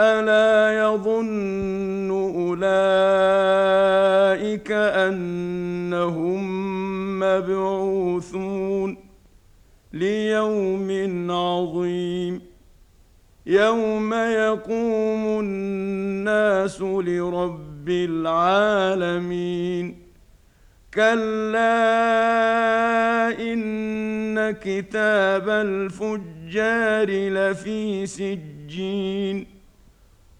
الا يظن اولئك انهم مبعوثون ليوم عظيم يوم يقوم الناس لرب العالمين كلا ان كتاب الفجار لفي سجين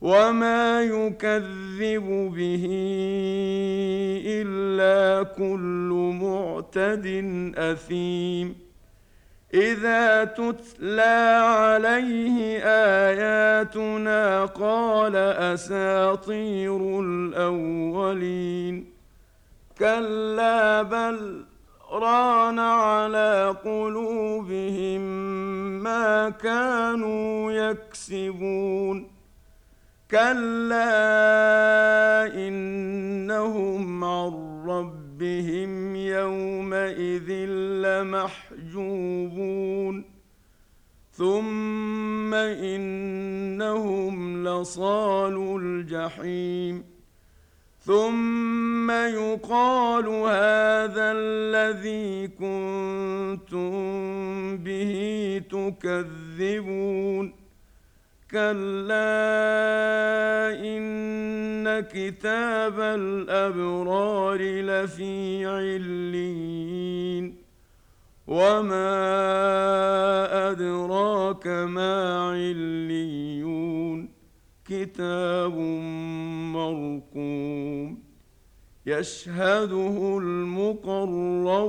وما يكذب به الا كل معتد اثيم اذا تتلى عليه اياتنا قال اساطير الاولين كلا بل ران على قلوبهم ما كانوا يكسبون كلا انهم عن ربهم يومئذ لمحجوبون ثم انهم لصال الجحيم ثم يقال هذا الذي كنتم به تكذبون كلا إن كتاب الأبرار لفي عليين وما أدراك ما عليون كتاب مرقوم يشهده المقربون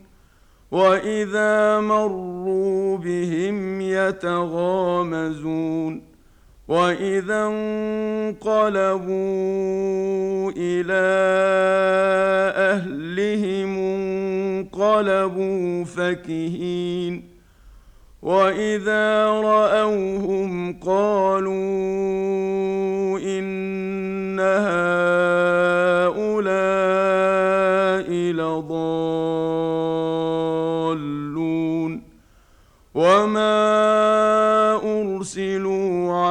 واذا مروا بهم يتغامزون واذا انقلبوا إلى اهلهم انقلبوا فكهين واذا راوهم قالوا